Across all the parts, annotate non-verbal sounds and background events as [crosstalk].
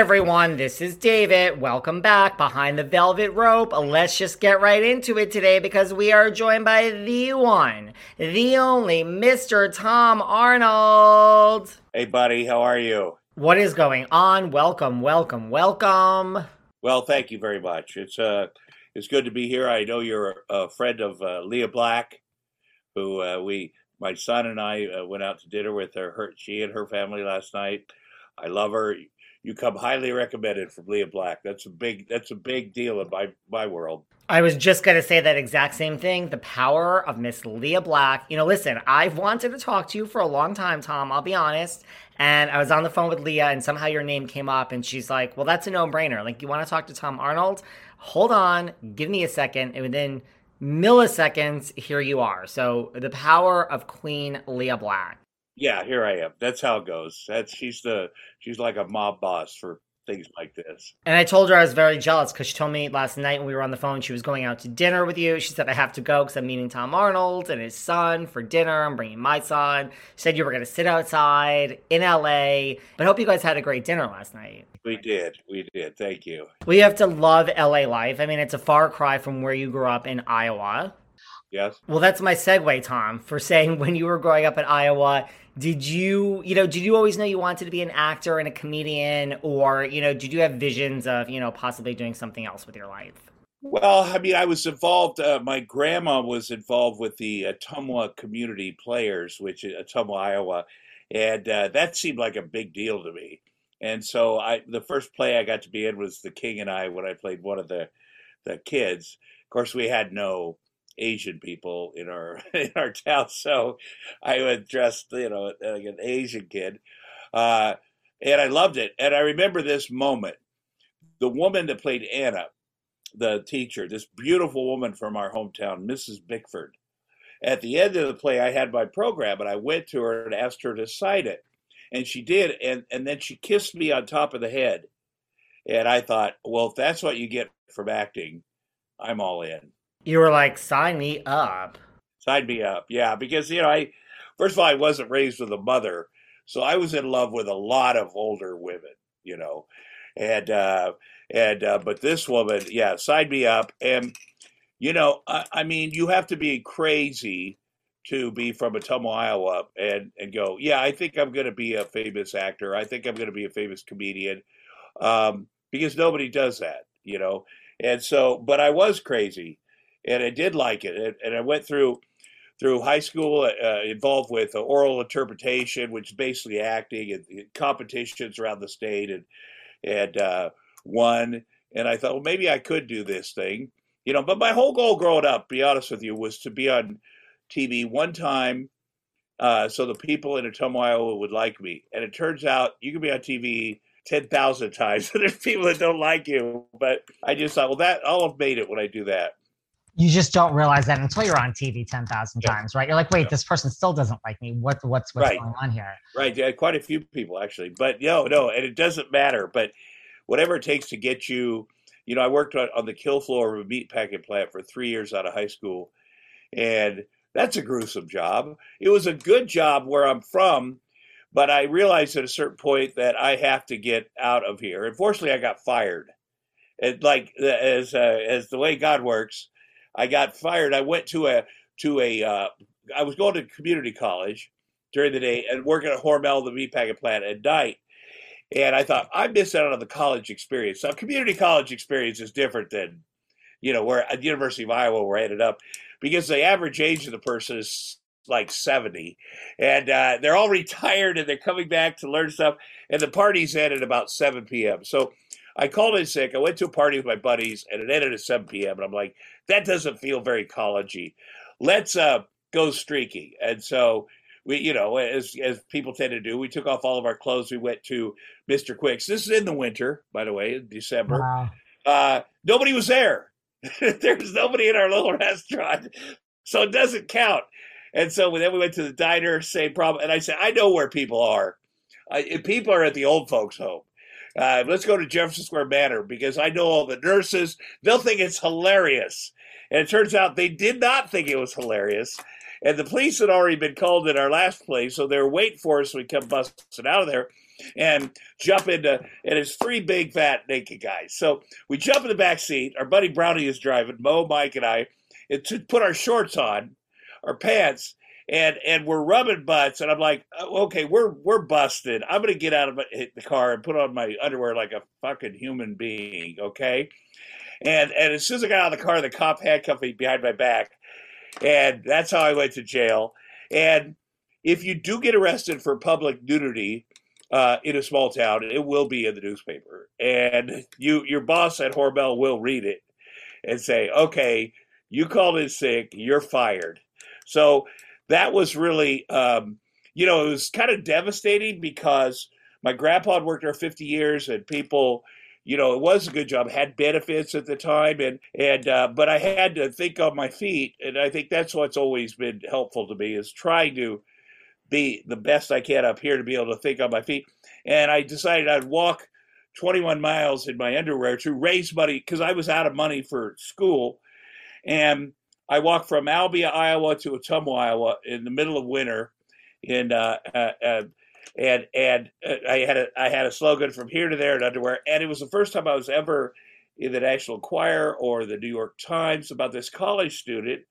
Everyone, this is David. Welcome back behind the velvet rope. Let's just get right into it today because we are joined by the one, the only Mr. Tom Arnold. Hey, buddy, how are you? What is going on? Welcome, welcome, welcome. Well, thank you very much. It's uh, it's good to be here. I know you're a friend of uh, Leah Black, who uh, we, my son and I, uh, went out to dinner with her, her. She and her family last night. I love her you come highly recommended from Leah Black. That's a big that's a big deal in my my world. I was just to say that exact same thing. The power of Miss Leah Black. You know, listen, I've wanted to talk to you for a long time, Tom. I'll be honest. And I was on the phone with Leah, and somehow your name came up, and she's like, "Well, that's a no-brainer. Like, you want to talk to Tom Arnold? Hold on, give me a second, and within milliseconds, here you are. So, the power of Queen Leah Black yeah, here I am. That's how it goes. That's she's the she's like a mob boss for things like this. And I told her I was very jealous because she told me last night when we were on the phone she was going out to dinner with you. She said I have to go because I'm meeting Tom Arnold and his son for dinner. I'm bringing my son. She said you were going to sit outside in LA. But I hope you guys had a great dinner last night. We did. We did. Thank you. We have to love LA life. I mean, it's a far cry from where you grew up in Iowa. Yes. Well, that's my segue, Tom, for saying [laughs] when you were growing up in Iowa, did you, you know, did you always know you wanted to be an actor and a comedian, or you know, did you have visions of, you know, possibly doing something else with your life? Well, I mean, I was involved. Uh, my grandma was involved with the Ottumwa Community Players, which is Ottumwa, Iowa, and uh, that seemed like a big deal to me. And so, I the first play I got to be in was The King and I when I played one of the the kids. Of course, we had no Asian people in our [laughs] in our town, so I was dressed, you know, like an Asian kid, uh, and I loved it. And I remember this moment: the woman that played Anna, the teacher, this beautiful woman from our hometown, Mrs. Bickford. At the end of the play, I had my program, and I went to her and asked her to sign it, and she did, and and then she kissed me on top of the head, and I thought, well, if that's what you get from acting, I'm all in. You were like, sign me up. Sign me up. Yeah, because, you know, I, first of all, I wasn't raised with a mother. So I was in love with a lot of older women, you know. And, uh, and, uh, but this woman, yeah, sign me up. And, you know, I, I mean, you have to be crazy to be from Ottumwa, Iowa, and and go, yeah, I think I'm going to be a famous actor. I think I'm going to be a famous comedian, um, because nobody does that, you know. And so, but I was crazy, and I did like it. And I went through through high school uh, involved with oral interpretation, which is basically acting and, competitions around the state, and and uh, won. And I thought, well, maybe I could do this thing, you know. But my whole goal growing up, be honest with you, was to be on TV one time uh, so the people in Ottumwa, Iowa would like me. And it turns out you can be on TV 10,000 [laughs] times and there's people that don't like you. But I just thought, well, that I'll have made it when I do that. You just don't realize that until you're on TV 10,000 yeah. times, right? You're like, wait, yeah. this person still doesn't like me. What, what's what's right. going on here? Right. Yeah, quite a few people, actually. But no, no, and it doesn't matter. But whatever it takes to get you, you know, I worked on, on the kill floor of a meat packing plant for three years out of high school. And that's a gruesome job. It was a good job where I'm from, but I realized at a certain point that I have to get out of here. Unfortunately, I got fired. And like as uh, as the way God works, I got fired. I went to a to a uh, I was going to community college during the day and working at Hormel, the meatpacking plant at night. And I thought I missed out on the college experience. So community college experience is different than, you know, where at the University of Iowa where I ended up because the average age of the person is like 70 and uh, they're all [laughs] retired and they're coming back to learn stuff and the party's end at about 7 p.m so i called in sick i went to a party with my buddies and it ended at 7 p.m and i'm like that doesn't feel very collegey let's uh, go streaking and so we you know as as people tend to do we took off all of our clothes we went to mr quick's this is in the winter by the way in december wow. uh, nobody was there [laughs] There's nobody in our little [laughs] restaurant, so it doesn't count. And so then we went to the diner, same problem. And I said, I know where people are. I, people are at the old folks' home. Uh, let's go to Jefferson Square Manor because I know all the nurses. They'll think it's hilarious. And it turns out they did not think it was hilarious. And the police had already been called in our last place, so they were waiting for us. We kept busting out of there and jump into, and it's three big, fat, naked guys. So we jump in the back seat. Our buddy Brownie is driving, Mo, Mike, and I, and to put our shorts on, our pants, and and we're rubbing butts. And I'm like, oh, okay, we're we're busted. I'm gonna get out of the car and put on my underwear like a fucking human being, okay? And and as soon as I got out of the car, the cop handcuffed me behind my back, and that's how I went to jail. And if you do get arrested for public nudity, uh, in a small town, it will be in the newspaper, and you your boss at Hormel will read it and say, "Okay, you called in sick, you're fired." So that was really, um, you know, it was kind of devastating because my grandpa had worked there 50 years, and people you know, it was a good job, had benefits at the time, and and uh, but I had to think on my feet, and I think that's what's always been helpful to me is trying to be the best I can up here to be able to think on my feet. And I decided I'd walk 21 miles in my underwear to raise money because I was out of money for school. And I walked from Albia, Iowa to Ottumwa, Iowa in the middle of winter. And, uh, uh, uh, and, and uh, I had a, I had a slogan from here to there in underwear. And it was the first time I was ever in the National Enquirer or the New York Times about this college student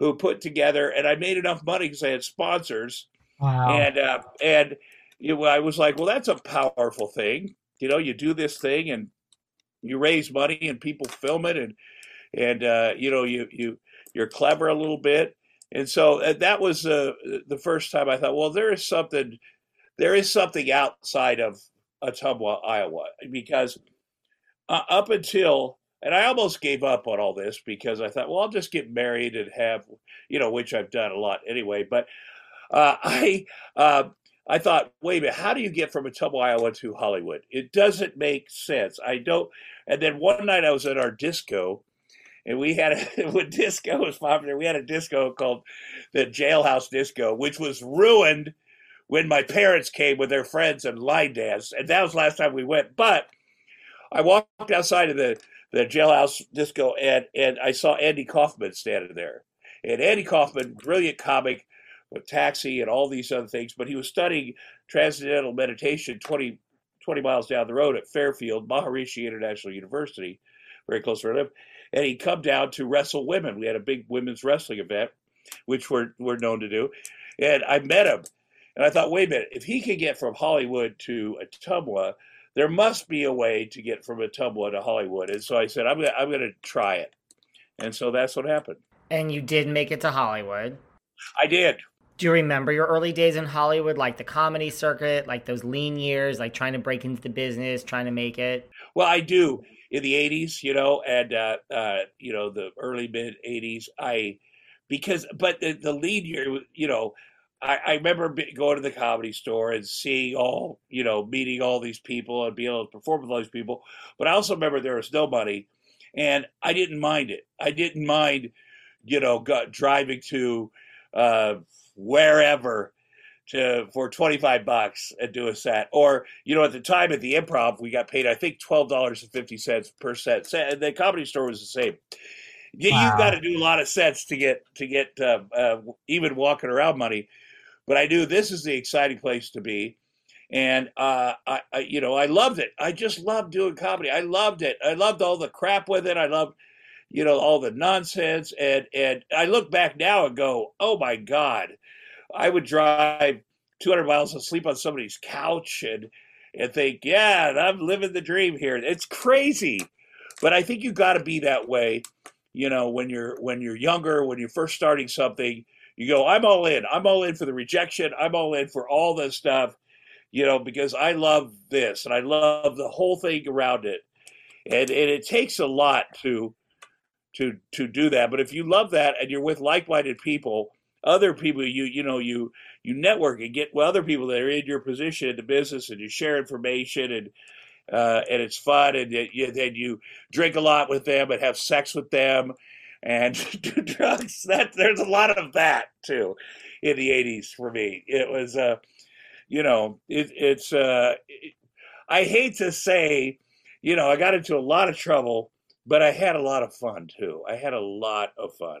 who put together, and I made enough money because I had sponsors Wow. And uh, and you know, I was like, well, that's a powerful thing. You know, you do this thing and you raise money and people film it and and uh, you know you you you're clever a little bit. And so uh, that was uh, the first time I thought, well, there is something there is something outside of Ottumwa, Iowa, because uh, up until and I almost gave up on all this because I thought, well, I'll just get married and have, you know, which I've done a lot anyway. But uh, [laughs] I uh, I thought, wait a minute, how do you get from Ottumwa, Iowa to Hollywood? It doesn't make sense. I don't. And then one night I was at our disco, and we had a, [laughs] when disco was popular, we had a disco called the Jailhouse Disco, which was ruined when my parents came with their friends and line danced, and that was last time we went. But I walked outside of the the Jailhouse Disco, and and I saw Andy Kaufman standing there, and Andy Kaufman, brilliant comic with taxi and all these other things. But he was studying transcendental meditation 20, 20 miles down the road at Fairfield, Maharishi International University, very close to where I live. And he'd come down to wrestle women. We had a big women's wrestling event, which we're, we're known to do. And I met him. And I thought, wait a minute, if he could get from Hollywood to Ottumwa, there must be a way to get from Ottumwa to Hollywood. And so I said, I'm gonna, I'm going to try it. And so that's what happened. And you did make it to Hollywood. I did do you remember your early days in Hollywood, like the comedy circuit, like those lean years, like trying to break into the business, trying to make it? Well, I do in the '80s, you know, and uh, uh, you know the early mid '80s. I because, but the, the lead year, you know, I, I remember going to the comedy store and seeing all, you know, meeting all these people and being able to perform with all these people. But I also remember there was no money, and I didn't mind it. I didn't mind, you know, driving to uh, wherever to for 25 bucks and do a set. Or you know at the time at the improv we got paid i think $12.50 per set. And the comedy store was the same. You, wow. you got to do a lot of sets to get to get uh, uh, even walking around money. But i knew this is the exciting place to be. And uh, I, I, you know i loved it. I just loved doing comedy. I loved it. I loved all the crap with it. I loved you know all the nonsense. And and i look back now and go oh my god I would drive 200 miles and sleep on somebody's couch and and think, yeah, I'm living the dream here. It's crazy, but I think you got to be that way. You know, when you're when you're younger, when you're first starting something, you go, I'm all in. I'm all in for the rejection. I'm all in for all this stuff. You know, because I love this and I love the whole thing around it, and and it takes a lot to to to do that. But if you love that and you're with like-minded people other people you you know you you network and get other people that are in your position in the business and you share information and uh, and it's fun and you, then you drink a lot with them and have sex with them and [laughs] do drugs. That there's a lot of that too in the 80s for me. It was uh you know it, it's uh it, i hate to say you know i got into a lot of trouble but i had a lot of fun too. I had a lot of fun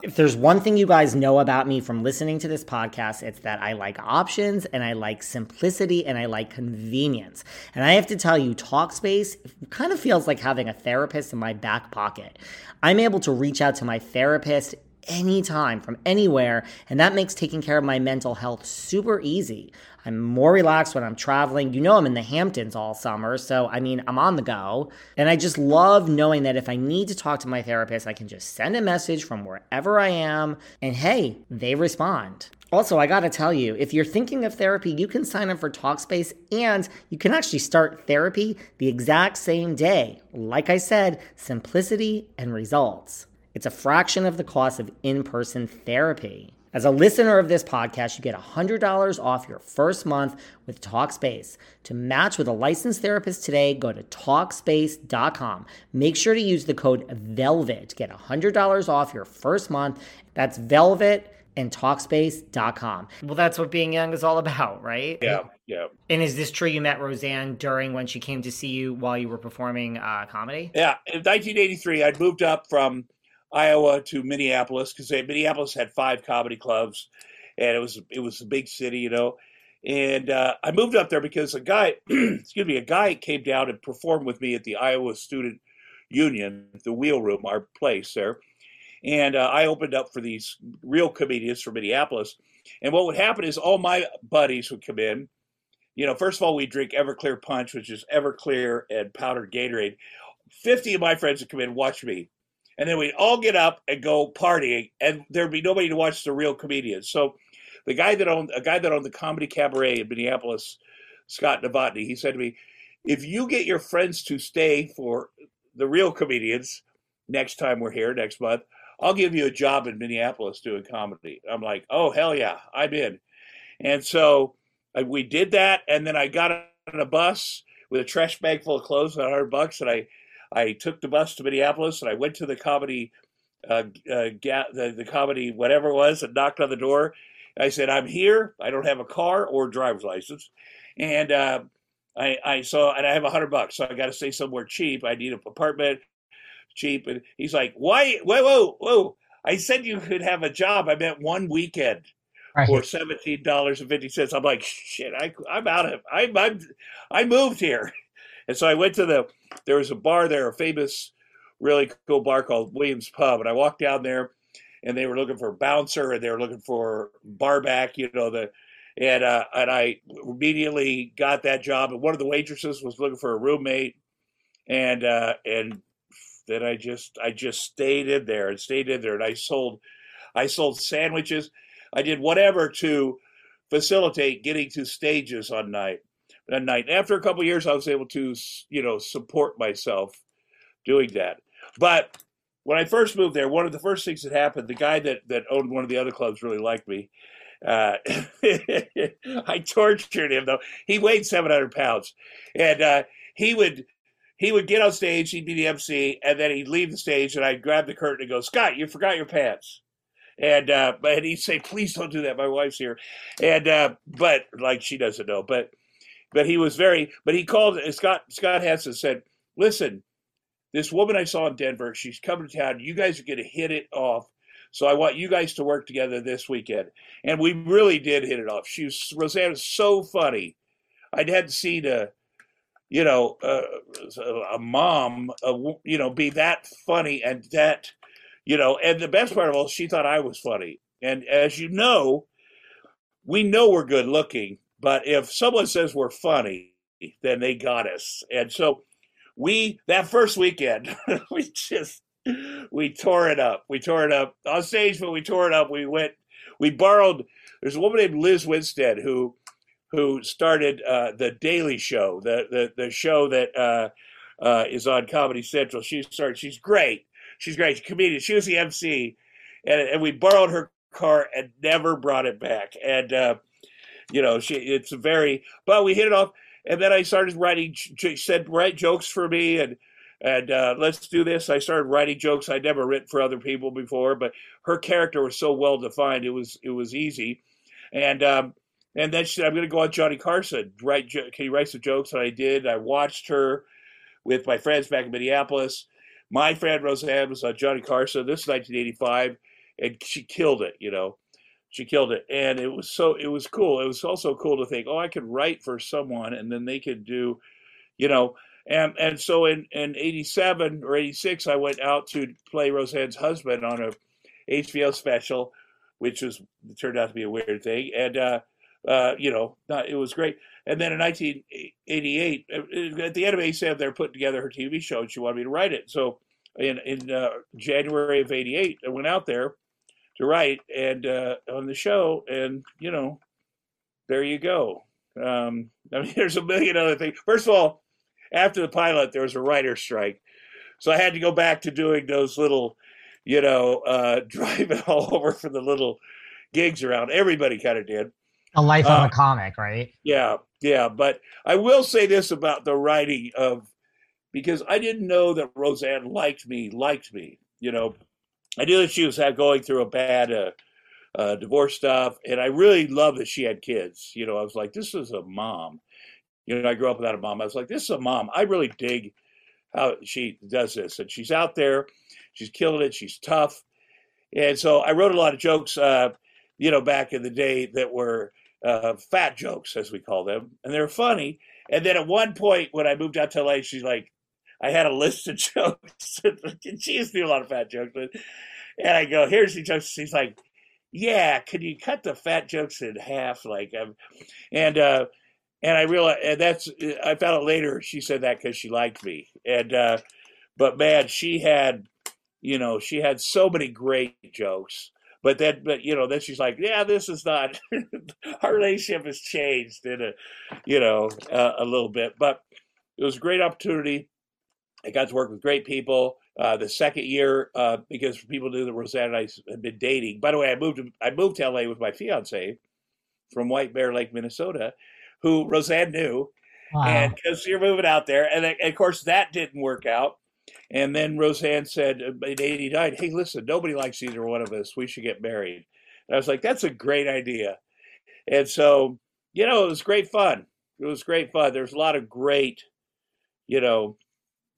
If there's one thing you guys know about me from listening to this podcast, it's that I like options and I like simplicity and I like convenience. And I have to tell you, Talkspace kind of feels like having a therapist in my back pocket. I'm able to reach out to my therapist anytime from anywhere, and that makes taking care of my mental health super easy. I'm more relaxed when I'm traveling. You know, I'm in the Hamptons all summer. So, I mean, I'm on the go. And I just love knowing that if I need to talk to my therapist, I can just send a message from wherever I am. And hey, they respond. Also, I gotta tell you, if you're thinking of therapy, you can sign up for Talkspace and you can actually start therapy the exact same day. Like I said, simplicity and results. It's a fraction of the cost of in person therapy. As a listener of this podcast, you get $100 off your first month with Talkspace. To match with a licensed therapist today, go to Talkspace.com. Make sure to use the code VELVET to get $100 off your first month. That's VELVET and Talkspace.com. Well, that's what being young is all about, right? Yeah, yeah. And is this true you met Roseanne during when she came to see you while you were performing uh, comedy? Yeah, in 1983, I'd moved up from Iowa to Minneapolis because Minneapolis had five comedy clubs, and it was it was a big city, you know. And uh, I moved up there because a guy, [clears throat] excuse me, a guy came down and performed with me at the Iowa Student Union, the Wheel Room, our place there. And uh, I opened up for these real comedians from Minneapolis. And what would happen is all my buddies would come in. You know, first of all, we drink Everclear Punch, which is Everclear and powdered Gatorade. 50 of my friends would come in and watch me and then we'd all get up and go partying, and there'd be nobody to watch the real comedians. So the guy that owned a guy that owned the comedy cabaret in Minneapolis, Scott Novotny, he said to me, "If you get your friends to stay for the real comedians next time we're here next month, I'll give you a job in Minneapolis doing comedy." I'm like, "Oh hell yeah, I'm in." And so I, we did that, and then I got on a bus with a trash bag full of clothes, and a hundred bucks, and I I took the bus to Minneapolis and I went to the comedy, uh, uh, ga- the, the comedy whatever it was, and knocked on the door. I said, I'm here. I don't have a car or driver's license. And uh, I, I saw, and I have a hundred bucks. So I got to stay somewhere cheap. I need an apartment cheap. And he's like, why? Whoa, whoa, whoa. I said you could have a job. I meant one weekend Right. for seventeen dollars and fifty cents. I'm like, shit, I, I'm out of. I'm, I'm, I moved here, and so I went to the. There was a bar there, a famous, really cool bar called Williams Pub, and I walked down there, and they were looking for a bouncer, and they were looking for bar back, you know the. And uh, and I immediately got that job. And one of the waitresses was looking for a roommate, and uh, and then I just I just stayed in there and stayed in there, and I sold I sold sandwiches. I did whatever to facilitate getting to stages on night. That night. After a couple years, I was able to, you know, support myself doing that. But when I first moved there, one of the first things that happened, the guy that that owned one of the other clubs really liked me. Uh, [laughs] I tortured him though. He weighed seven hundred pounds, and uh, he would he would get on stage. He'd be the MC, and then he'd leave the stage, and I'd grab the curtain and go, "Scott, you forgot your pants." And uh, but he'd say, "Please don't do that. My wife's here." And uh, but like she doesn't know, but but he was very. But he called Scott. Scott Hansen said, "Listen, this woman I saw in Denver, she's coming to town. You guys are going to hit it off. So I want you guys to work together this weekend." And we really did hit it off. She was Roseanne was so funny. I hadn't seen a you know uh, a mom a, you know be that funny and that you know and the best part of all she thought i was funny and as you know we know we're good looking but if someone says we're funny then they got us and so we that first weekend [laughs] we just we tore it up we tore it up on stage but we tore it up we went we borrowed there's a woman named lizz winstead who who started uh, the Daily Show, the the, the show that uh, uh, is on Comedy Central. She started. She's great. She's great. She's comedian. She was the MC, and, and we borrowed her car and never brought it back. And uh, you know, she it's very. But we hit it off, and then I started writing. She said write jokes for me, and and uh, let's do this. I started writing jokes I'd never written for other people before, but her character was so well defined. It was it was easy, and. Um, and then she said, I'm going to go on Johnny Carson. Write, can you write some jokes? And I did. I watched her with my friends back in Minneapolis. My friend Roseanne was on Johnny Carson. This is 1985, and she killed it. You know, she killed it, and it was so it was cool. It was also cool to think, oh, I could write for someone, and then they could do, you know, and and so in in 87 or 86, I went out to play Roseanne's husband on a HBO special, which was turned out to be a weird thing, and. uh uh, you know, not, it was great. And then in 1988, uh, at the end of 87, they're putting together her TV show, and she wanted me to write it. So in in uh, January of '88, I went out there to write and uh, on the show, and you know, there you go. Um, [laughs] I mean, there's a million other things. First of all, after the pilot, there was a writer's strike, so I had to go back to doing those little, you know, uh, [laughs] driving all over for the little gigs around. Everybody kind of did. A life of Uh, a comic, right? Yeah, yeah. But I will say this about the writing of because I didn't know that Roseanne liked me, liked me. You know, I knew that she was going through a bad uh, uh, divorce stuff, and I really loved that she had kids. You know, I was like, this is a mom. You know, I grew up without a mom. I was like, this is a mom. I really dig how she does this, and she's out there, she's killing it. She's tough, and so I wrote a lot of jokes. Uh, you know, back in the day that were uh, fat jokes, as we call them, and they're funny. And then at one point, when I moved out to LA, she's like, I had a list of [laughs] jokes. she used to do a lot of fat jokes, but, and I go, "Here's the jokes." She's like, "Yeah, can you cut the fat jokes in half?" Like, um, and uh, and I realized, and that's I found out later. She said that because she liked me, and uh, but man, she had, you know, she had so many great jokes but then but you know then she's like yeah this is not [laughs] our relationship has changed in a you know uh, a little bit but it was a great opportunity i got to work with great people uh, the second year uh, because people knew that roseanne and i had been dating by the way i moved to, i moved to la with my fiance from white bear lake minnesota who roseanne knew Wow. and because you're moving out there and, and of course that didn't work out and then Roseanne said uh, in '89, "Hey, listen, nobody likes either one of us. We should get married." And I was like, that's a great idea. And so, you know, it was great fun. It was great fun. There's a lot of great, you know,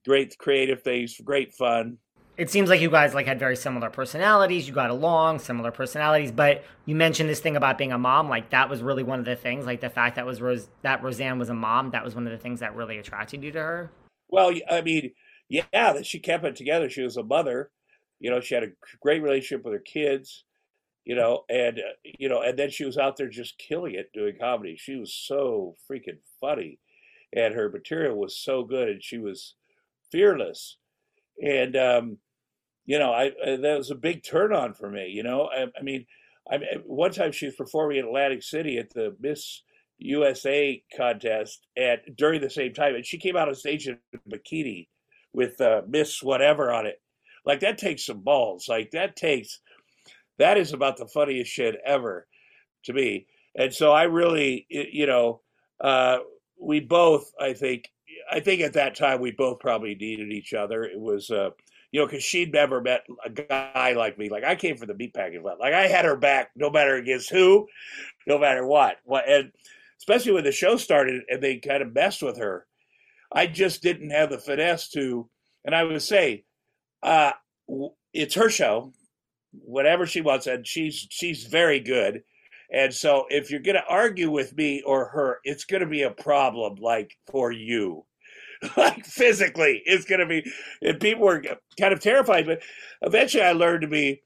great creative things, great fun. It seems like you guys like had very similar personalities. You got along, similar personalities. But you mentioned this thing about being a mom. Like that was really one of the things. Like the fact that was Rose that Roseanne was a mom. That was one of the things that really attracted you to her. Well, I mean, yeah, that she kept it together. She was a mother. You know, she had a great relationship with her kids. You know, and uh, you know, and then she was out there just killing it doing comedy. She was so freaking funny, and her material was so good, and she was fearless. And um, you know, I, I, that was a big turn on for me. You know, I, I mean, I one time she was performing in Atlantic City at the Miss USA contest at during the same time, and she came out on stage in bikini with uh, Miss whatever on it. Like that takes some balls. Like that takes that is about the funniest shit ever to me. And so I really, you know, uh, we both, I think, I think at that time we both probably needed each other. It was, uh, you know, because she'd never met a guy like me. Like I came from the meatpacking plant. Like I had her back no matter against who, no matter what. What and especially when the show started and they kind of messed with her. I just didn't have the finesse to, and I would say, uh, it's her show, whatever she wants, and she's she's very good. And so, if you're going to argue with me or her, it's going to be a problem, like for you. [laughs] like physically, it's going to be. And people were kind of terrified, but eventually, I learned to be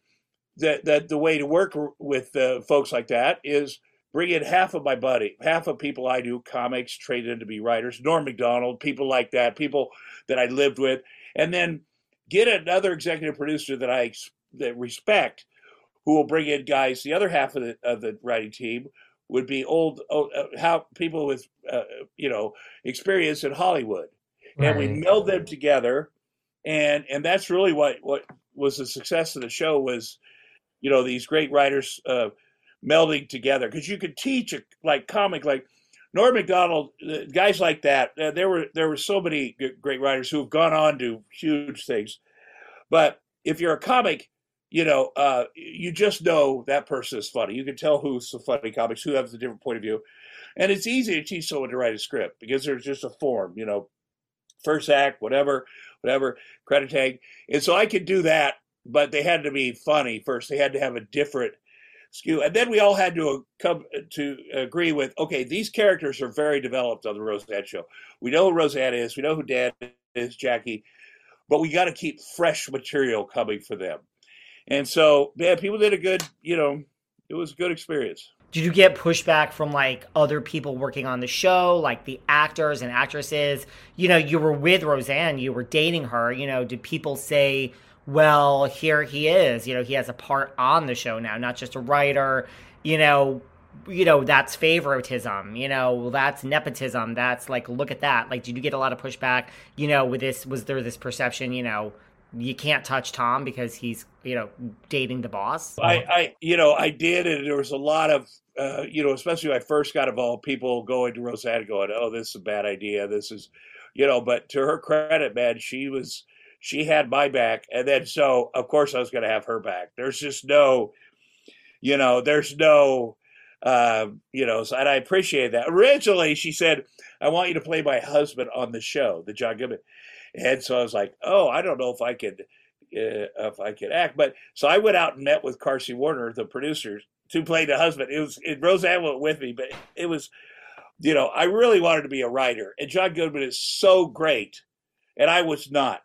that that the way to work with uh, folks like that is bring in half of my buddy, half of people I do comics, trained to be writers, Norm Macdonald, people like that, people that I lived with, and then get another executive producer that I that respect, who will bring in guys. The other half of the of the writing team would be old, old uh, how people with uh, you know experience in Hollywood, right. and we meld them together, and and that's really what what was the success of the show was, you know, these great writers uh, melding together because you could teach a like comic like Norm Macdonald, uh, guys like that. Uh, there were there were so many great writers who have gone on to huge things, but if you're a comic, you know, uh, you just know that person is funny. You can tell who's the funny comics, who has a different point of view, and it's easy to teach someone to write a script because there's just a form, you know, first act, whatever, whatever, credit tag, and so I could do that, but they had to be funny first. They had to have a different skew. And then we all had to uh, come uh, to agree with, okay, these characters are very developed on the Roseanne show. We know who Roseanne is. We know who Dan is, Jackie, but we got to keep fresh material coming for them. And so, man, people did a good, you know, it was a good experience. Did you get pushback from like other people working on the show, like the actors and actresses? You know, you were with Roseanne, you were dating her. You know, did people say, well, here he is. You know, he has a part on the show now, not just a writer. You know, you know that's favoritism. You know, that's nepotism. That's like, look at that. Like, did you get a lot of pushback? You know, with this, was there this perception? You know, you can't touch Tom because he's you know dating the boss. I, I you know, I did, and there was a lot of. Uh, you know, especially when I first got involved, people going to Roseanne going, "Oh, this is a bad idea. This is," you know. But to her credit, man, she was she had my back, and then so of course I was going to have her back. There's just no, you know, there's no, uh, you know, so, and I appreciate that. Originally, she said, "I want you to play my husband on the show, the John Goodman," and so I was like, "Oh, I don't know if I could." Uh, if I could act, but so I went out and met with Carsey Werner, the producer, to play the husband. It was it, Roseanne went with me, but it was, you know, I really wanted to be a writer, and John Goodman is so great, and I was not.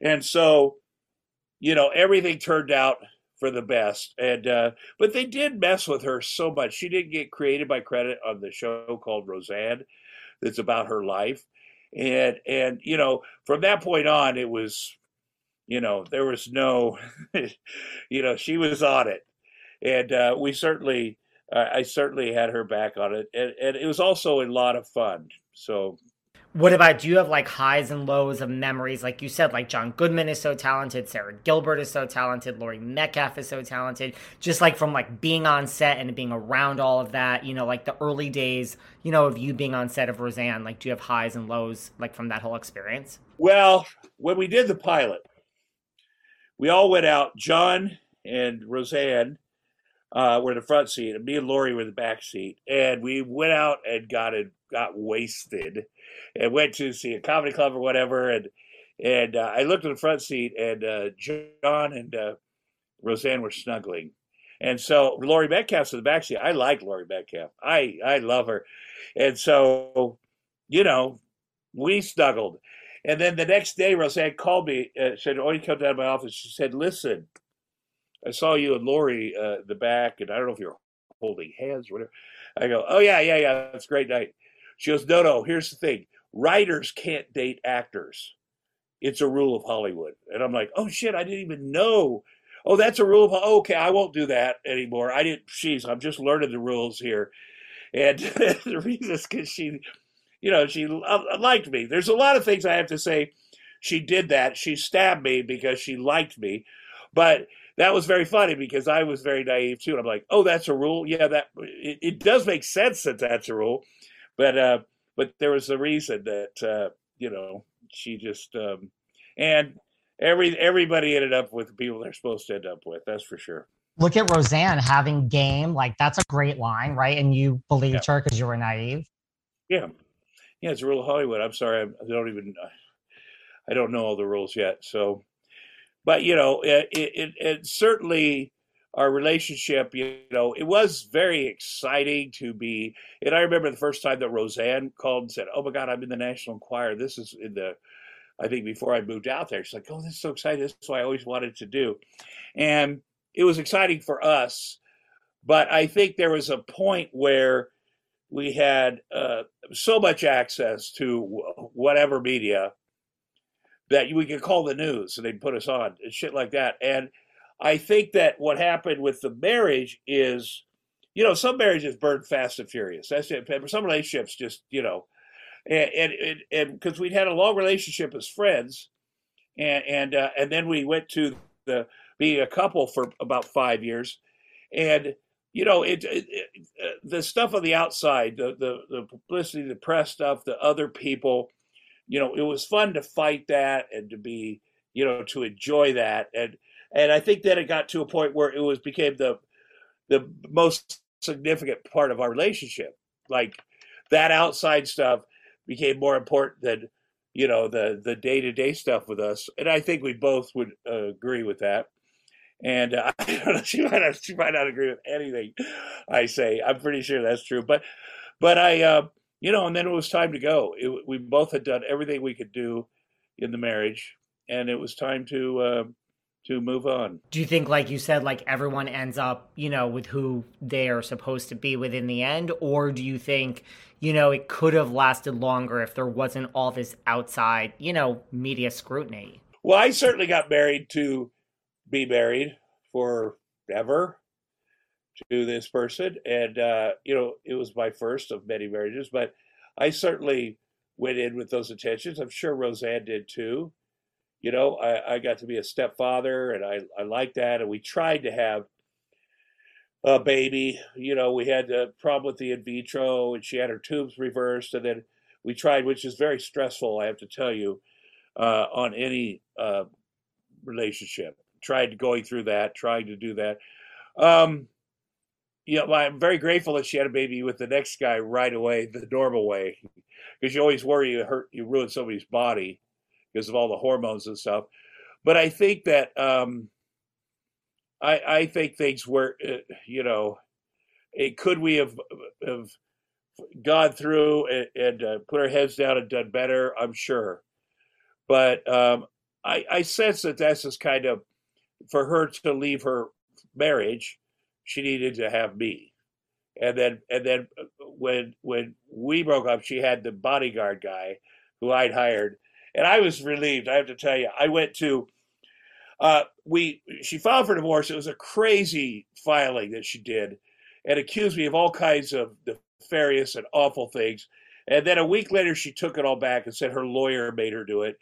And so, you know, everything turned out for the best. And uh, but they did mess with her so much. She didn't get created by credit on the show called Roseanne, that's about her life. And and you know, from that point on, it was, you know, there was no, [laughs] you know, she was on it, and uh, we certainly. Uh, I certainly had her back on it, and, and it was also a lot of fun. So what about do you have like highs and lows of memories? Like you said, like John Goodman is so talented, Sara Gilbert is so talented, Laurie Metcalf is so talented. Just like from like being on set and being around all of that, you know, like the early days, you know, of you being on set of Roseanne, like do you have highs and lows like from that whole experience? Well, when we did the pilot, we all went out, John and Roseanne, uh, were in the front seat, and me and Laurie were in the back seat, and we went out and got it, got wasted, and went to see a comedy club or whatever, and and uh, I looked in the front seat, and uh, John and uh, Roseanne were snuggling, and so Laurie Metcalf's in the back seat. I like Laurie Metcalf. I I love her, and so you know we snuggled. And then the next day, Roseanne called me and said, Oh, you come down to my office. She said, Listen, I saw you and Laurie uh, the back, and I don't know if you're holding hands or whatever. I go, Oh, yeah, yeah, yeah. That's a great night. She goes, No, no, here's the thing writers can't date actors. It's a rule of Hollywood. And I'm like, Oh, shit, I didn't even know. Oh, that's a rule of oh, okay. I won't do that anymore. I didn't. She's. I'm just learning the rules here. And [laughs] the reason is because she you know, she liked me. There's a lot of things I have to say. She did that. She stabbed me because she liked me. But that was very funny because I was very naive too. And I'm like, oh, that's a rule. Yeah, that it, it does make sense that that's a rule. But uh, but there was a reason that uh, you know she just um, and every everybody ended up with the people they're supposed to end up with. That's for sure. Look at Roseanne having game. Like that's a great line, right? And you believed yeah. her because you were naive. Yeah, yeah, it's a rule of Hollywood. I'm sorry, I don't even, I don't know all the rules yet. So, but you know, it, it, it certainly our relationship, you know, it was very exciting to be. And I remember the first time that Roseanne called and said, "Oh my God, I'm in the National Enquirer. This is in the." I think before I moved out there, she's like, "Oh, this is so exciting. This is what I always wanted to do," and it was exciting for us. But I think there was a point where we had uh, so much access to whatever media that we could call the news and they'd put us on and shit like that. And I think that what happened with the marriage is, you know, some marriages burn fast and furious. That's it. Some relationships just, you know, and and because we'd had a long relationship as friends, and and uh, and then we went to the being a couple for about five years, and you know, it, it, it, uh, the stuff on the outside, the, the the publicity, the press stuff, the other people, you know, it was fun to fight that and to be, you know, to enjoy that, and and I think that it got to a point where it was became the the most significant part of our relationship. Like that outside stuff became more important than you know the the day to day stuff with us, and I think we both would uh, agree with that. And uh, [laughs] I don't know, she might not, she might not agree with anything I say. I'm pretty sure that's true. But, but I, uh, you know, and then it was time to go. It, we both had done everything we could do in the marriage, and it was time to uh, to move on. Do you think, like you said, like everyone ends up, you know, with who they are supposed to be within the end, or do you think, you know, it could have lasted longer if there wasn't all this outside, you know, media scrutiny? Well, I certainly got married to be married forever to this person. And, uh, you know, it was my first of many marriages, but I certainly went in with those intentions. I'm sure Roseanne did too. You know, I, I got to be a stepfather and I, I like that. And we tried to have a baby. You know, we had a problem with the in vitro and she had her tubes reversed. And then we tried, which is very stressful, I have to tell you, uh, on any uh, relationship tried going through that, trying to do that. Um, know, I'm very grateful that she had a baby with the next guy right away, the normal way, because you always worry you hurt, you ruin somebody's body because of all the hormones and stuff. But I think that um, I, I think things were, uh, you know, it, could we have have gone through and, and uh, put our heads down and done better? I'm sure, but um, I, I sense that that's just kind of for her to leave her marriage, she needed to have me. And then and then uh, when when we broke up, she had the bodyguard guy who I'd hired, and I was relieved. I have to tell you, I went to uh, we she filed for divorce. It was a crazy filing that she did, and accused me of all kinds of nefarious and awful things. And then a week later, she took it all back and said her lawyer made her do it.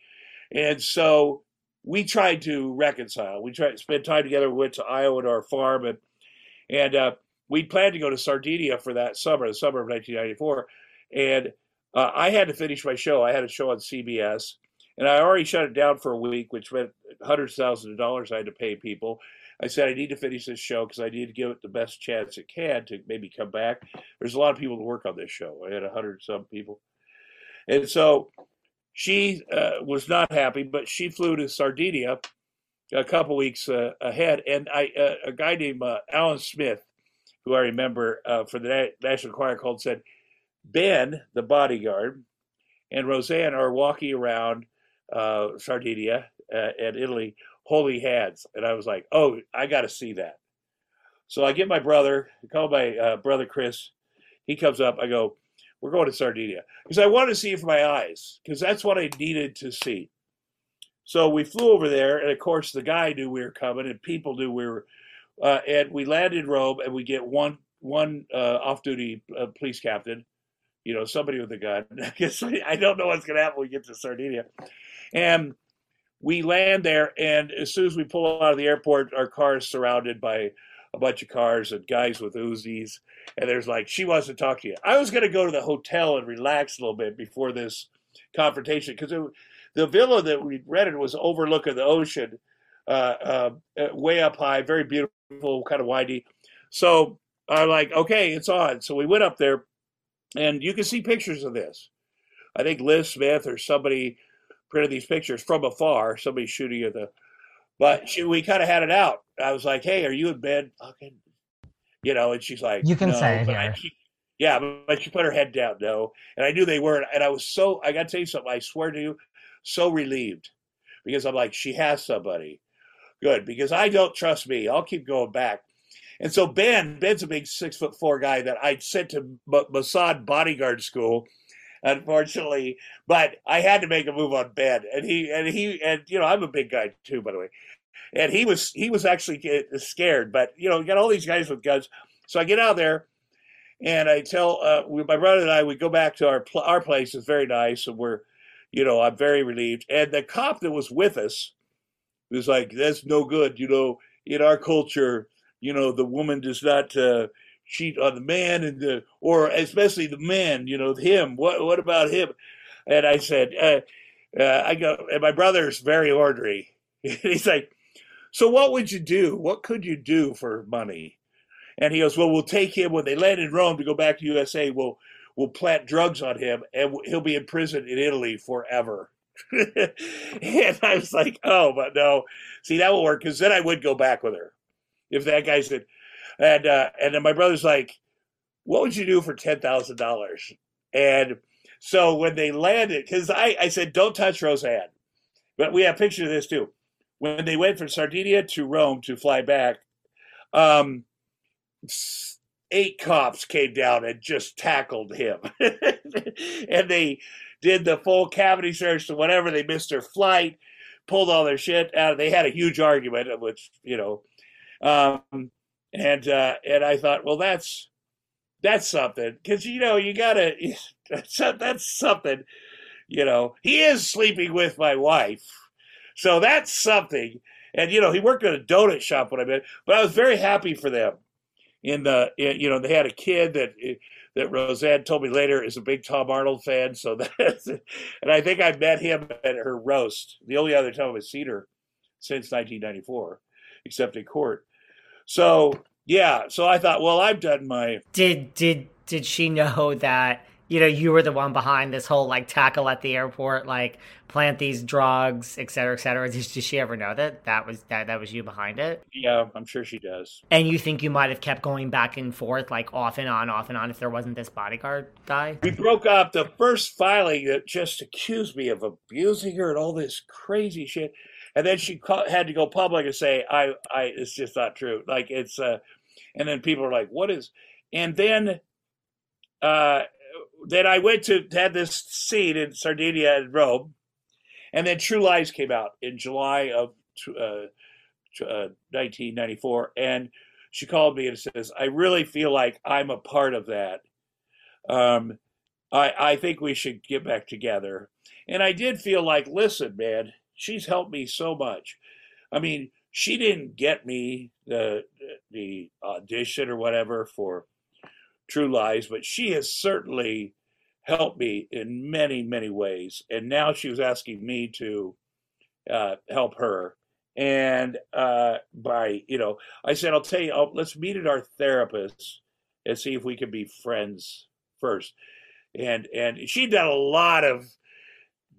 And so we tried to reconcile. We tried to spend time together. We went to Iowa to our farm, and and uh, we planned to go to Sardinia for that summer, the summer of 1994. And uh, I had to finish my show. I had a show on CBS, and I already shut it down for a week, which meant hundreds of thousands of dollars I had to pay people. I said I need to finish this show because I need to give it the best chance it can to maybe come back. There's a lot of people to work on this show. I had a hundred some people, and so she uh, was not happy, but she flew to Sardinia a couple weeks uh, ahead, and I uh, a guy named uh, Alan Smith, who I remember uh, for the National Enquirer called, said Ben, the bodyguard, and Roseanne are walking around uh, Sardinia and Italy holy hands, and I was like, oh, I got to see that. So I get my brother, I call my brother Chris. He comes up. I go, we're going to Sardinia because I wanted to see it for my eyes because that's what I needed to see. So we flew over there, and of course the guy knew we were coming, and people knew we were. Uh, and we landed in Rome, and we get one one uh, off-duty uh, police captain, you know, somebody with a gun. [laughs] I don't know what's going to happen when we get to Sardinia, and we land there, and as soon as we pull out of the airport, our car is surrounded by a bunch of cars and guys with Uzis, and there's like, she wants to talk to you. I was going to go to the hotel and relax a little bit before this confrontation because the villa that we rented was overlooking the ocean, uh, uh, uh, way up high, very beautiful, kind of windy. So I'm like, okay, it's on. So we went up there, and you can see pictures of this. I think Liz Smith or somebody printed these pictures from afar. Somebody shooting at the, but she, we kind of had it out. I was like, hey, are you in bed? Fucking you know, and she's like, you can no, say it. She, yeah, but she put her head down, no. And I knew they weren't. And I was so, I got to tell you something, I swear to you, so relieved because I'm like, she has somebody. Good, because I don't trust me. I'll keep going back. And so Ben, Ben's a big six foot four guy that I sent to Mossad bodyguard school, unfortunately. But I had to make a move on Ben, and he and he and you know I'm a big guy too, by the way and he was he was actually scared. But you know, you got all these guys with guns. So I get out there, and I tell uh, my brother and I we go back to our our place. It's very nice, and we're, you know, I'm very relieved. And the cop that was with us was like, "That's no good." You know, in our culture, you know, the woman does not. Uh, cheat on the man and the or especially the man, you know him what what about him and i said uh, uh, i go and my brother's very ornery [laughs] he's like so what would you do? What could you do for money? And he goes, well, we'll take him when they land in Rome to go back to USA. We'll we'll plant drugs on him, and he'll be in prison in Italy forever. [laughs] and I was like, oh, but no. See, that will work because then I would go back with her if that guy said. And uh, and then my brother's like, what would you do for ten thousand dollars? And so when they landed, because I, I said, don't touch Roseanne, but we have pictures of this too when they went from Sardinia to Rome to fly back, um, eight cops came down and just tackled him. [laughs] and they did the full cavity search to whatever. They missed their flight, pulled all their shit out. They had a huge argument, which, you know, um, and, uh, and I thought, well, that's, that's something. Cause, you know, you gotta, [laughs] that's, that's something, you know, he is sleeping with my wife so that's something. And you know, he worked at a donut shop when I met, but I was very happy for them. In the, you know, they had a kid that that Roseanne told me later is a big Tom Arnold fan. So [laughs] that's, and I think I met him at her roast. The only other time I've seen her since 1994, except in court. So yeah, so I thought, well, I've done my. Did did did she know that you know, you were the one behind this whole like tackle at the airport, like plant these drugs, et cetera, et cetera. Did, did she ever know that that was that that was you behind it? Yeah, I'm sure she does. And you think you might have kept going back and forth, like off and on, off and on, if there wasn't this bodyguard guy? We broke up the first filing that just accused me of abusing her and all this crazy shit, and then she had to go public and say, "I, I, it's just not true." Like it's, uh, and then people are like, "What is?" And then. Uh, then I went to had this scene in Sardinia and Rome, and then True Lies came out in July of uh, uh, 1994, and she called me and says, "I really feel like I'm a part of that. Um, I I think we should get back together." And I did feel like, listen, man, she's helped me so much. I mean, she didn't get me the the audition or whatever for True Lies, but she has certainly helped me in many, many ways. And now she was asking me to uh, help her. And uh, by you know, I said, I'll tell you, I'll, let's meet at our therapist and see if we can be friends first. And and she'd done a lot of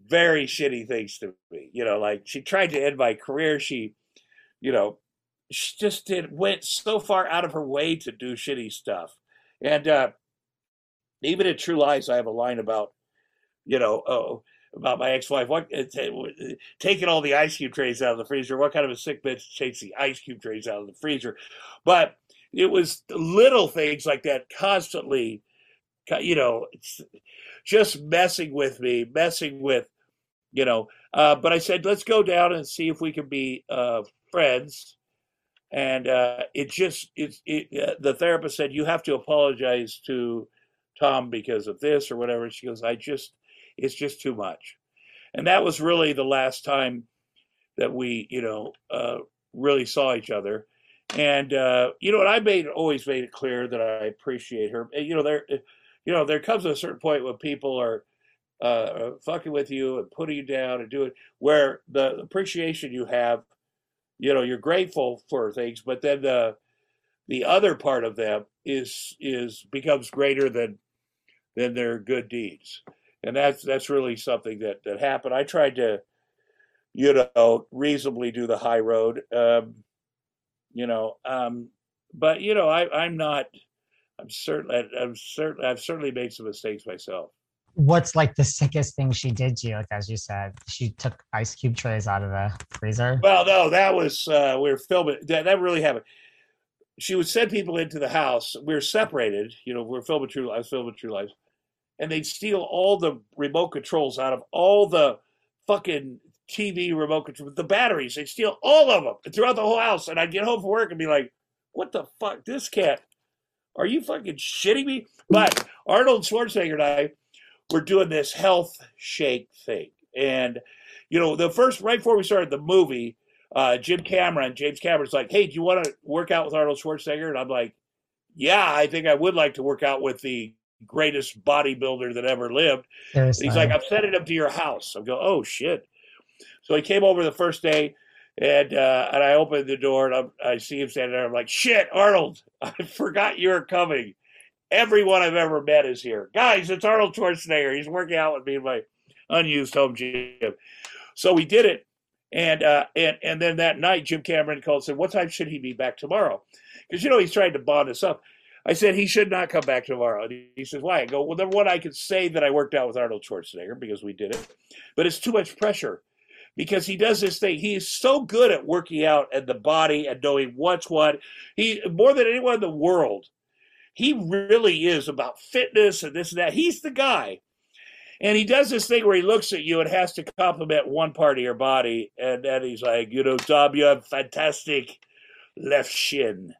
very shitty things to me. You know, like she tried to end my career. She, you know, she just did went so far out of her way to do shitty stuff. And uh, even in True Lies, I have a line about, you know, oh, about my ex-wife. What uh, taking all the ice cube trays out of the freezer? What kind of a sick bitch takes the ice cube trays out of the freezer? But it was little things like that constantly, you know, just messing with me, messing with, you know. Uh, but I said, let's go down and see if we can be uh, friends. And uh, it just, it, it uh, the therapist said, you have to apologize to Tom because of this or whatever. She goes, I just, it's just too much. And that was really the last time that we, you know, uh, really saw each other. And uh, you know, and I made always made it clear that I appreciate her. You know, there, you know, there comes a certain point when people are uh, fucking with you and putting you down and doing where the appreciation you have, you know, you're grateful for things, but then the the other part of them is is becomes greater than than their good deeds, and that's that's really something that that happened. I tried to, you know, reasonably do the high road. Um, you know. Um, but you know, I, I'm not. I'm certain. I'm certain. I've certainly made some mistakes myself. What's like the sickest thing she did to you? Like as you said, she took ice cube trays out of the freezer. Well, no, that was uh, we were filming. That, that really happened. She would send people into the house. We were separated. You know, we are filming True. I was filming True Lies, and they'd steal all the remote controls out of all the fucking TV remote control, the batteries. They'd steal all of them throughout the whole house. And I'd get home from work and be like, what the fuck? This cat, are you fucking shitting me? But Arnold Schwarzenegger and I were doing this health shake thing. And, you know, the first, right before we started the movie, uh, Jim Cameron, James Cameron's like, hey, do you want to work out with Arnold Schwarzenegger? And I'm like, yeah, I think I would like to work out with the greatest bodybuilder that ever lived. He's like, I'm sending him to your house. I go, oh shit. So he came over the first day, and uh, and I opened the door and I'm, i see him standing there. I'm like, shit, Arnold, [laughs] I forgot you were coming. Everyone I've ever met is here, guys. It's Arnold Schwarzenegger. He's working out with me in my unused home gym. So we did it, and uh, and and then that night, Jim Cameron called and said, "What time should he be back tomorrow?" Because you know he's trying to bond us up. I said he should not come back tomorrow. And he says, "Why?" I go, "Well, number one, I could say that I worked out with Arnold Schwarzenegger because we did it, but it's too much pressure." because he does this thing. He is so good at working out and the body and knowing what's what. He more than anyone in the world, he really is about fitness and this and that. He's the guy. And he does this thing where he looks at you and has to compliment one part of your body. And then he's like, you know, Tom, you have fantastic left shin.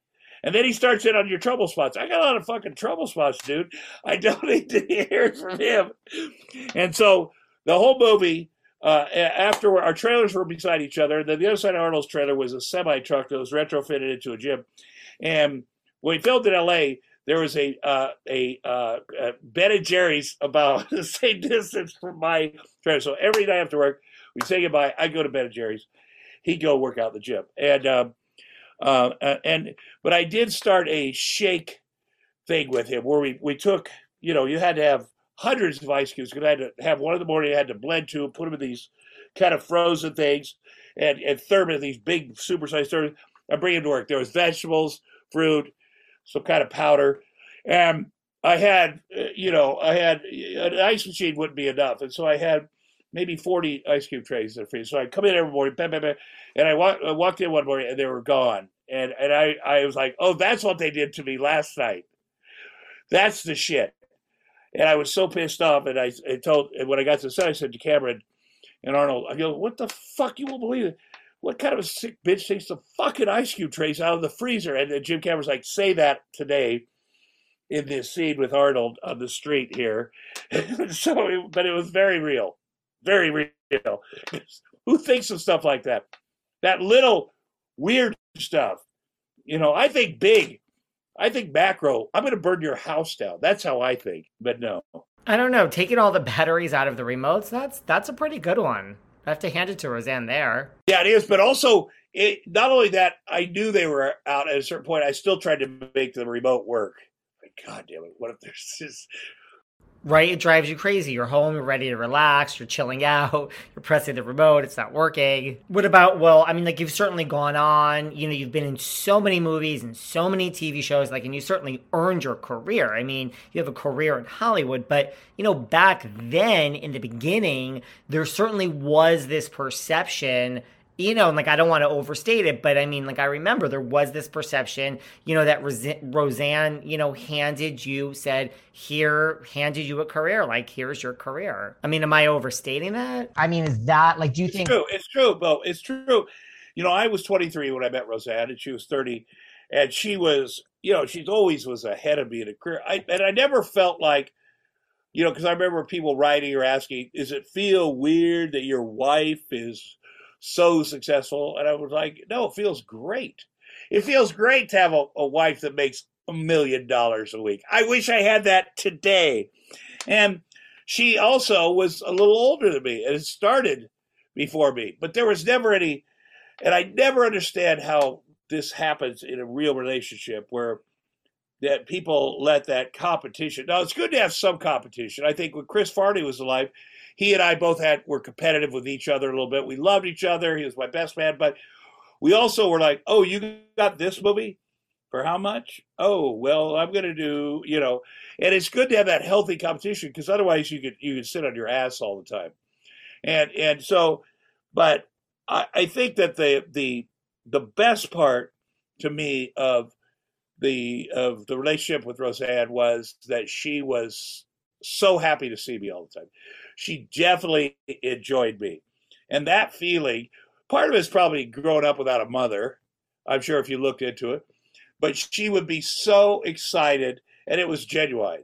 And then he starts in on your trouble spots. I got a lot of fucking trouble spots, dude. I [laughs] don't need to hear from him. And so the whole movie, uh, after our trailers were beside each other, then the other side of Arnold's trailer was a semi truck that was retrofitted into a gym. And when we filmed in LA, there was a uh, a, uh, a Ben and Jerry's about [laughs] the same distance from my trailer. So every night after work, we say goodbye. I go to Ben and Jerry's. He'd go work out in the gym, and um, uh, and but I did start a shake thing with him where we we took you know you had to have hundreds of ice cubes because I had to have one in the morning. I had to blend two, put them in these kind of frozen things, and and thermos these big supersized thermos. I bring them to work. There was vegetables, fruit, some kind of powder, and I had uh, you know I had an ice machine wouldn't be enough, and so I had maybe 40 ice cube trays in the freezer. So I come in every morning, bam, bam, bam, and I, walk, I walked in one morning and they were gone. And and I, I was like, oh, that's what they did to me last night. That's the shit. And I was so pissed off. And I, I told, and when I got to the set, I said to Cameron and Arnold, I go, what the fuck? You won't believe it. What kind of a sick bitch takes the fucking ice cube trays out of the freezer? And then Jim Cameron's like, say that today in this scene with Arnold on the street here. [laughs] so, but it was very real, very real. [laughs] Who thinks of stuff like that? That little weird stuff. You know, I think big. I think macro, I'm going to burn your house down. That's how I think. But no. I don't know. Taking all the batteries out of the remotes, that's that's a pretty good one. I have to hand it to Roseanne there. Yeah, it is. But also, it, not only that, I knew they were out at a certain point. I still tried to make the remote work. Like, God damn it! What if there's this? Right, it drives you crazy. You're home, you're ready to relax, you're chilling out, [laughs] you're pressing the remote, it's not working. What about, well, I mean, like, you've certainly gone on, you know, you've been in so many movies and so many TV shows, like, and you certainly earned your career. I mean, you have a career in Hollywood, but, you know, back then in the beginning, there certainly was this perception you know, and like I don't want to overstate it, but I mean, like I remember there was this perception, you know, that Roseanne, you know, handed you, said, here, handed you a career, like here's your career. I mean, am I overstating that? I mean, is that like, do you it's think? True. It's true, Bo. It's true. You know, I was 23 when I met Roseanne, and she was 30, and she was, you know, she's always was ahead of me in a career. I, and I never felt like, you know, because I remember people writing or asking, "Does it feel weird that your wife is?" So successful. And I was like, no, it feels great. It feels great to have a, a wife that makes a million dollars a week. I wish I had that today. And she also was a little older than me and it started before me, but there was never any, and I never understand how this happens in a real relationship where that people let that competition. Now it's good to have some competition. I think when Chris Farley was alive, he and I both had were competitive with each other a little bit. We loved each other. He was my best man, but we also were like, "Oh, you got this movie for how much? Oh, well, I'm going to do, you know." And it's good to have that healthy competition because otherwise you could you could sit on your ass all the time. And and so, but I, I think that the the the best part to me of the of the relationship with Roseanne was that she was so happy to see me all the time she definitely enjoyed me. And that feeling, part of it is probably growing up without a mother. I'm sure if you looked into it, but she would be so excited, and it was genuine.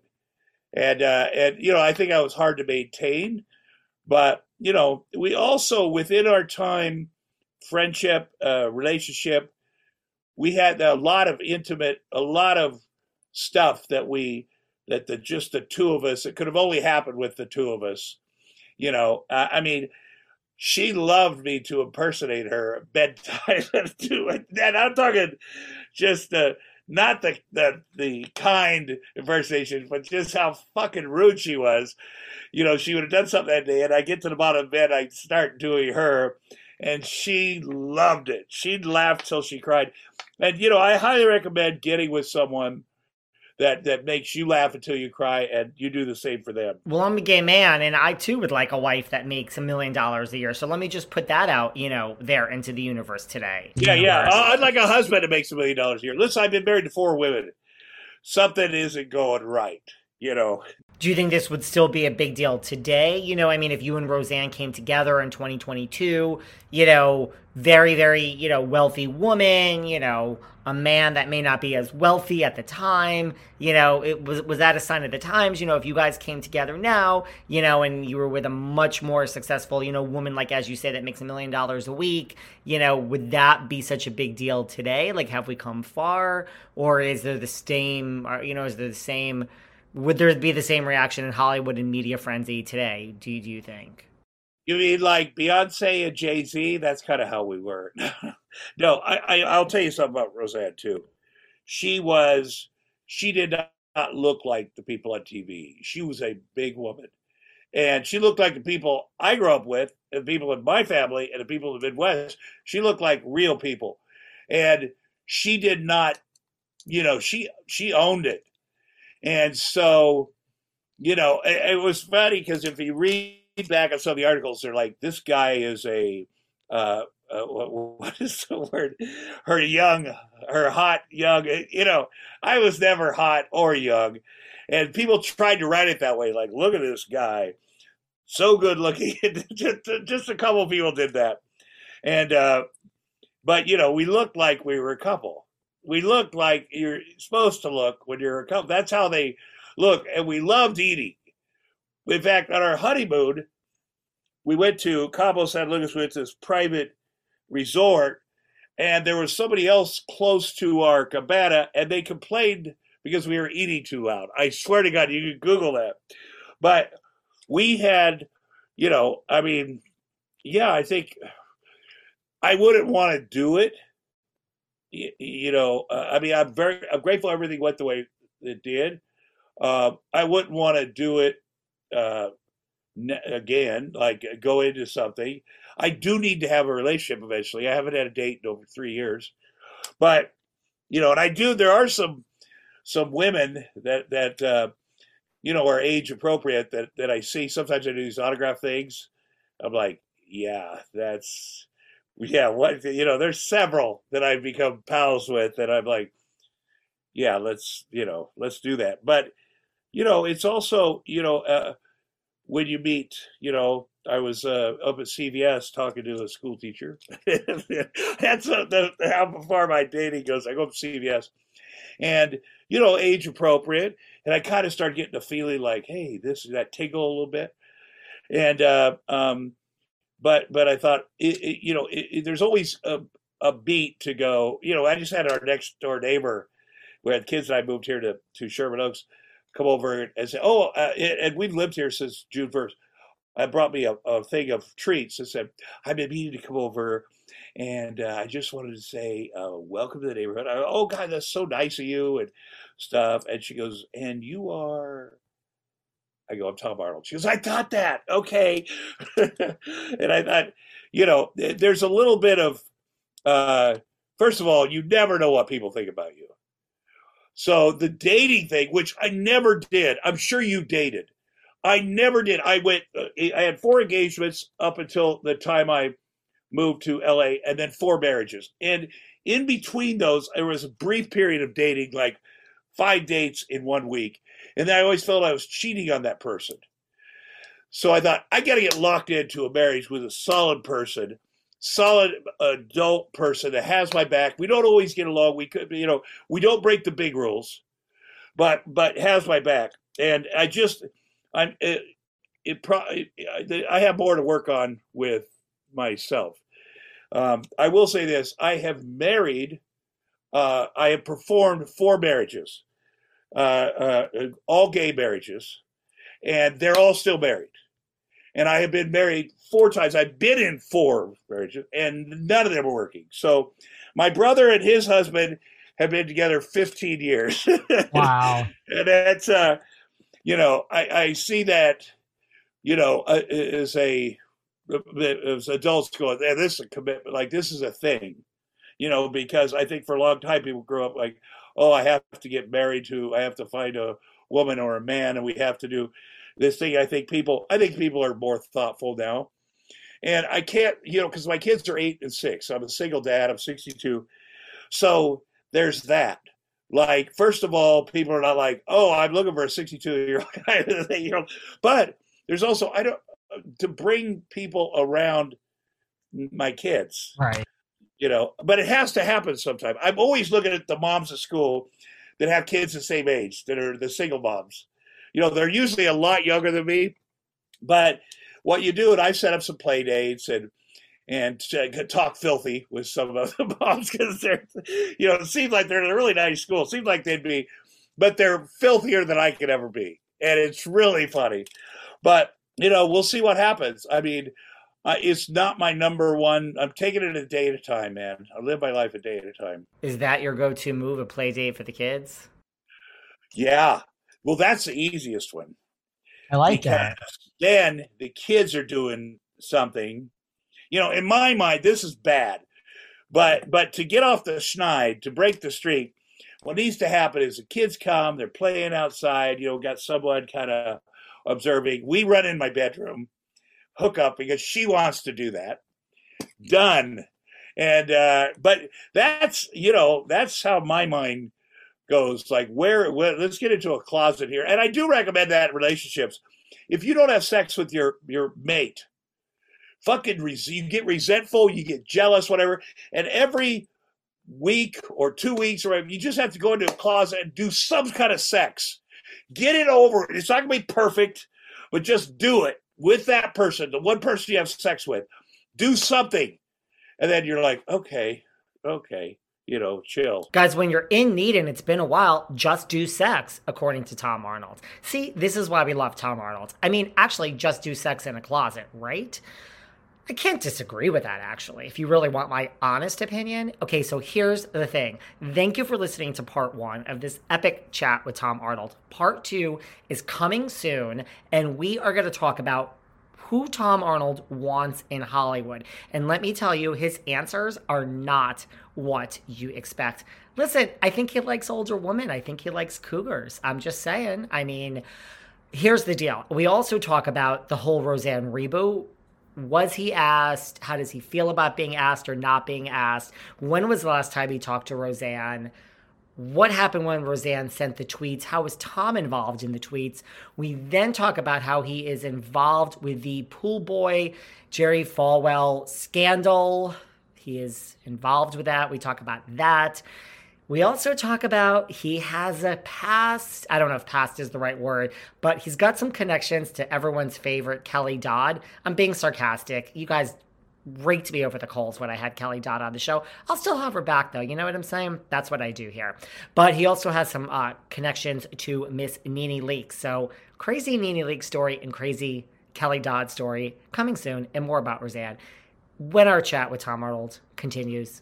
And uh, and you know, I think I was hard to maintain, but you know, we also within our time, friendship, uh, relationship, we had a lot of intimate, a lot of stuff that we that the just the two of us. It could have only happened with the two of us. You know, I mean, she loved me to impersonate her bedtime. [laughs] and I'm talking just not the, the the kind impersonation, but just how fucking rude she was. You know, she would have done something that day, and I get to the bottom of bed, I start doing her, and she loved it. She'd laugh till she cried. And you know, I highly recommend getting with someone that that makes you laugh until you cry, and you do the same for them. Well, I'm a gay man, and I too would like a wife that makes a million dollars a year. So let me just put that out, you know, there into the universe today. Yeah, universe. yeah. I'd like a husband that makes a million dollars a year. Listen, I've been married to four women. Something isn't going right, you know. Do you think this would still be a big deal today? You know, I mean, if you and Roseanne came together in 2022, you know, very, very, you know, wealthy woman, you know, a man that may not be as wealthy at the time, you know, it was was that a sign of the times? You know, if you guys came together now, you know, and you were with a much more successful, you know, woman like as you say that makes a million dollars a week, you know, would that be such a big deal today? Like, have we come far, or is there the same, or, you know, is there the same? Would there be the same reaction in Hollywood and media frenzy today? Do, do you think? You mean like Beyonce and Jay Z? That's kind of how we were. [laughs] no, I, I I'll tell you something about Roseanne too. She was she did not look like the people on TV. She was a big woman. And she looked like the people I grew up with, and the people in my family, and the people in the Midwest. She looked like real people. And she did not, you know, she she owned it. And so, you know, it, it was funny because if you read back on some of the articles, they're like, this guy is a, uh, uh, what, what is the word? Her young, her hot young. Eh, you know, I was never hot or young, and people tried to write it that way. Like, look at this guy, so good looking. [laughs] just, just a couple people did that, and uh, but you know, we looked like we were a couple we looked like you're supposed to look when you're a couple. That's how they look, and we loved eating. In fact, on our honeymoon, we went to Cabo San Lucas, with this private resort, and there was somebody else close to our cabana, and they complained because we were eating too loud. I swear to God, you can Google that. But we had, you know, I mean, yeah, I think I wouldn't want to do it. You, you know, uh, I mean, I'm very, I'm grateful everything went the way it did. Uh, I wouldn't want to do it uh, again, like uh, go into something. I do need to have a relationship eventually. I haven't had a date in over three years, but you know, and I do. There are some some women that that uh, you know are age appropriate that that I see. Sometimes I do these autograph things. I'm like, yeah, that's yeah. What you know, there's several that I've become pals with that I'm like, yeah, let's you know, let's do that. But you know, it's also you know. Uh, when you meet, you know, I was uh, up at CVS talking to a school teacher. [laughs] That's a, the, how far my dating goes. I go to CVS, and you know, age appropriate, and I kind of start getting a feeling like, hey, this is that tingle a little bit, and uh, um, but but I thought, it, it, you know, it, there's always a, a beat to go. You know, I just had our next door neighbor, we had kids, and I moved here to to Sherman Oaks come over and say, "Oh," uh, and we've lived here since June first. I brought me a, a, thing of treats and said, "I've been meaning to come over, and uh, I just wanted to say uh, welcome to the neighborhood." I, oh God, that's so nice of you and stuff. And she goes, "And you are." I go, I'm Tom Arnold. She goes, I thought that. Okay. [laughs] and I thought, you know, there's a little bit of, uh, first of all, you never know what people think about you. So the dating thing, which I never did, I'm sure you dated. I never did. I went, uh, I had four engagements up until the time I moved to LA and then four marriages. And in between those, there was a brief period of dating, like five dates in one week. And I always felt I was cheating on that person. So I thought, I got to get locked into a marriage with a solid person solid adult person that has my back. We don't always get along. We could, you know, we don't break the big rules, but but has my back. And I just, I'm it. it pro, I have more to work on with myself. Um, I will say this: I have married. Uh, I have performed four marriages, uh, uh, all gay marriages, and they're all still married and I have been married four times. I've been in four marriages, and none of them are working. So, my brother and his husband have been together 15 years. [laughs] Wow. and that's, uh, you know, I, I see that, you know, uh, as a, as adults yeah, this is a commitment. Like, this is a thing, you know, because I think for a long time people grow up like, oh, I have to get married to, I have to find a woman or a man, and we have to do this thing. I think people, I think people are more thoughtful now. And I can't, you know, because my kids are eight and six. I'm a single dad. I'm 62. So there's that. Like, first of all, people are not like, oh, I'm looking for a 62 year old [laughs] you know, but there's also, I don't, uh, to bring people around my kids. Right. You know, but it has to happen sometime. I'm always looking at the moms at school that have kids the same age, that are the single moms you know, they're usually a lot younger than me. But what you do, and I've set up some play dates and and talk filthy with some of the [laughs] moms because they're, you know, it seems like they're in a really nice school. It seems like they'd be, but they're filthier than I could ever be, and it's really funny. But you know, we'll see what happens. I mean, uh, it's not my number one. I'm taking it a day at a time, man. I live my life a day at a time. Is that your go-to move, a play date for the kids? Yeah, well, that's the easiest one. I like that. Then the kids are doing something. You know, in my mind, this is bad. But but to get off the schneid, to break the streak, what needs to happen is the kids come, they're playing outside, you know, got someone kind of observing. We run in my bedroom, hook up because she wants to do that. Done. And uh but that's you know, that's how my mind goes like where, where let's get into a closet here. And i do recommend that in relationships. If you don't have sex with your your mate fucking you get resentful you get jealous whatever and every week or two weeks or whatever, you just have to go into a closet and do some kind of sex. Get it over. It's not gonna be perfect but just do it with that person the one person you have sex with do something and then you're like okay okay you know, chill. Guys, when you're in need and it's been a while, just do sex, according to Tom Arnold. See, this is why we love Tom Arnold. I mean, actually, just do sex in a closet, right? I can't disagree with that, actually, if you really want my honest opinion. Okay, so here's the thing. Thank you for listening to part one of this epic chat with Tom Arnold. Part two is coming soon, and we are going to talk about who Tom Arnold wants in Hollywood. And let me tell you, his answers are not what you expect. Listen, I think he likes older women. I think he likes cougars. I'm just saying. I mean, here's the deal. We also talk about the whole Roseanne reboot was he asked? How does he feel about being asked or not being asked? When was the last time he talked to Roseanne? What happened when Roseanne sent the tweets? How was Tom involved in the tweets? We then talk about how he is involved with the pool boy Jerry Falwell scandal. He is involved with that. We talk about that. We also talk about he has a past. I don't know if past is the right word, but he's got some connections to everyone's favorite Kelly Dodd. I'm being sarcastic. You guys raked me over the coals when I had Kelly Dodd on the show. I'll still have her back though. You know what I'm saying? That's what I do here. But he also has some uh, connections to Miss Nene Leakes. So crazy Nene Leakes story and crazy Kelly Dodd story coming soon, and more about Roseanne when our chat with Tom Arnold continues